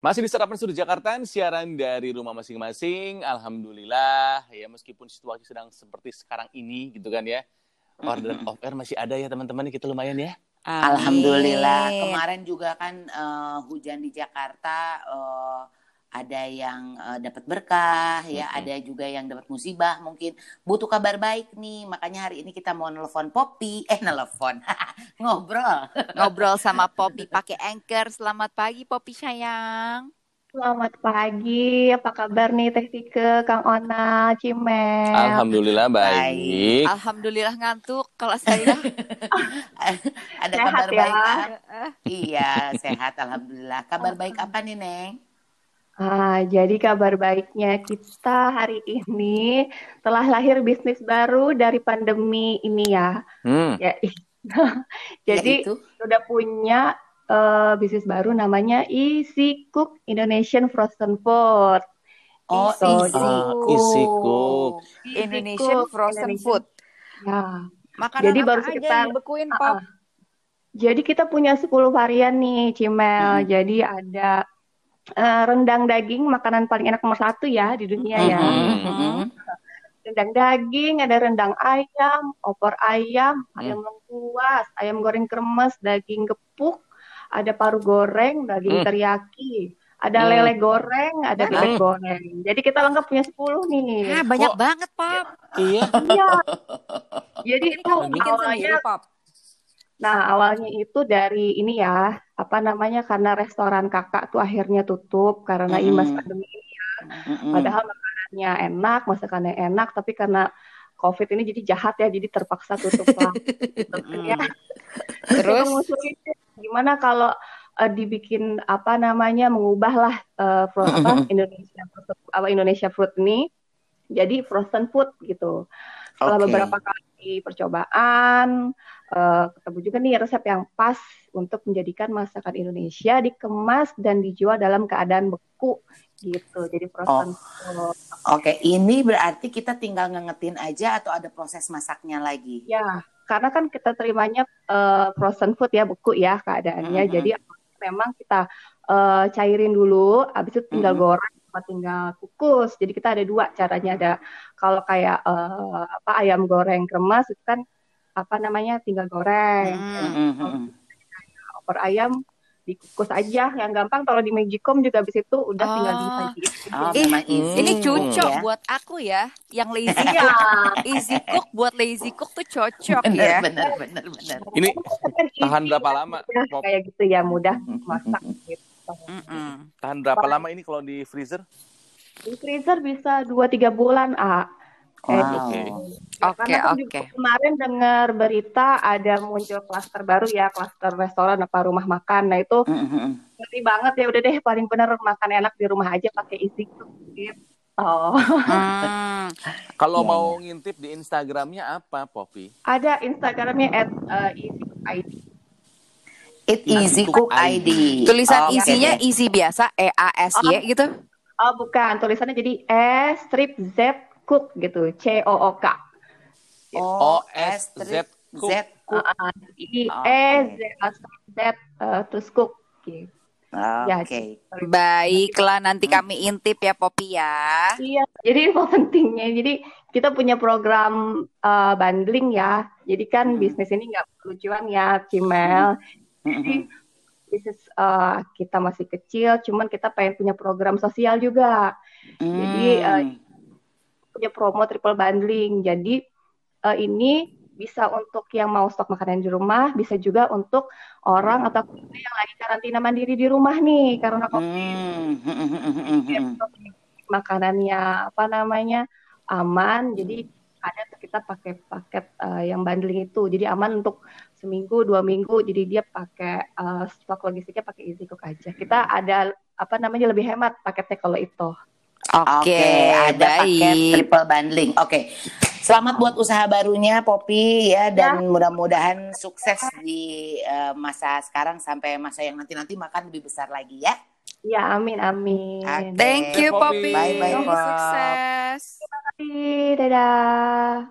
Masih di Serapan Studio Jakarta, siaran dari rumah masing-masing. Alhamdulillah, ya meskipun situasi sedang seperti sekarang ini gitu kan ya. Order of air masih ada ya teman-teman, kita lumayan ya. Alhamdulillah. Kemarin juga kan uh, hujan di Jakarta uh, ada yang uh, dapat berkah ya, Mm-mm. ada juga yang dapat musibah mungkin. Butuh kabar baik nih. Makanya hari ini kita mau nelpon Poppy, eh nelpon. Ngobrol. Ngobrol sama Poppy pakai Anchor. Selamat pagi Poppy sayang. Selamat pagi, apa kabar nih Teh Tike, Kang Ona, Cimel? Alhamdulillah baik. Alhamdulillah ngantuk. Kalau saya ada Sehat kabar ya. baik? Iya, sehat alhamdulillah. Kabar baik apa nih, Neng? Ah, jadi kabar baiknya kita hari ini telah lahir bisnis baru dari pandemi ini ya. Hmm. Ya, jadi Yaitu? udah punya eh, bisnis baru namanya Easy Cook Indonesian Frozen Food. Oh, Easy easy cook. Easy Cook. Indonesian Cook frozen Indonesian- food. Ya. Makanan Jadi baru sekitar- yang dibekuin Ah, Pop? ah. Jadi kita punya 10 varian nih, Cimel. Mhm. Jadi ada eh, rendang daging, makanan paling enak nomor satu ya di dunia ya. Mhm, Mhm. mhm. Rendang daging, ada rendang ayam, opor ayam, Hmm. ayam lengkuas, ayam goreng kremes, daging gepuk, ada paru goreng, daging Hmm. teriyaki, ada Hmm. lele goreng, ada Banyak. bebek goreng. Jadi kita lengkap punya 10 nih. Ah, banyak Kok- banget Pop. Iya. Iya. Jadi Ini itu awalnya sendiri Pop. Nah, awalnya itu dari ini ya, apa namanya, karena restoran kakak tuh akhirnya tutup karena Mm-mm. imbas pandemi. Mhm. Padahal makanannya enak, masakannya enak, tapi karena COVID ini jadi jahat ya, jadi terpaksa tutup lah. Gitu kan ya. Terus gimana kalau eh, dibikin apa namanya, mengubah lah eh, fro- apa, Indonesia apa Indonesia Fruit ini jadi frozen food gitu. Setelah beberapa kali percobaan, eh, ketemu juga nih resep yang pas untuk menjadikan masakan Indonesia dikemas dan dijual dalam keadaan beku gitu. Jadi frozen food. Oke, ini berarti kita tinggal ngengetin aja atau ada proses masaknya lagi? Ya, karena kan kita terimanya eh, frozen food ya beku ya keadaannya. Mhm. Jadi memang kita eh, cairin dulu, habis itu tinggal Mhm. goreng apa tinggal kukus. Jadi kita ada dua caranya ada kalau kayak eh, apa ayam goreng kremes itu kan apa namanya tinggal goreng. Hmm. Mhm, mhm. Opor ayam dikukus aja yang gampang kalau di Magicom juga habis itu udah tinggal Oh. disajiin. Oh, Ih, memang easy. Ini Hmm. cocok ya. buat aku ya, yang lazy cook. Easy cook buat lazy cook tuh cocok Bener, ya. bener, bener, bener. Ini Kan tahan berapa lama? mudah, Pop? kayak gitu ya mudah masak gitu. Mm-mm. Tahan berapa lama ini kalau di freezer? Di freezer bisa 2-3 bulan, ah. Wow. gitu. Oke, Karena kan oke. kemarin dengar berita ada muncul klaster baru ya, klaster restoran apa rumah makan. Nah itu mhm. ngeri banget ya udah deh paling bener makan enak di rumah aja pakai gitu. Oh. Hmm. Kalau Iya, mau ngintip di Instagramnya apa, Poppy? Ada Instagramnya at uh, easy cook ID. It easy cook ID. Tulisan Oke isinya deh. easy biasa E A S Y gitu. Oh bukan, tulisannya jadi E strip Z cook gitu, C O O K. O S Z Cook. Z cook. Uh, I Oke. E Z Z uh, terus cook gitu. Ya, Oke. Baiklah, nanti kami intip ya Poppy ya. Iya, jadi info pentingnya. Jadi kita punya program uh, bundling ya. Jadi kan Hmm. bisnis ini nggak perlu cuan ya, Cimel. Mhm. Jadi bisnis uh, kita masih kecil, cuman kita pengen punya program sosial juga. Jadi, eh, Hmm. Punya promo triple bundling. Jadi uh, ini bisa untuk yang mau stok makanan di rumah, bisa juga untuk orang atau keluarga yang lagi karantina mandiri di rumah nih karena COVID. Hmm. Mhm, mhm, mhm. makanannya apa namanya aman jadi ada kita pakai paket eh, yang bundling itu jadi aman untuk seminggu dua minggu jadi dia pakai eh, stok logistiknya pakai easy cook aja kita ada apa namanya lebih hemat paketnya kalau itu Oke, ada paket triple bundling. Oke. Selamat buat usaha barunya Poppy ya dan mudah-mudahan sukses di eh, masa sekarang sampai masa yang nanti-nanti makan lebih besar lagi ya. ya amin amin Oke. Thank you Poppy. Poppy. Bye-bye, Pop. Sukses. dadah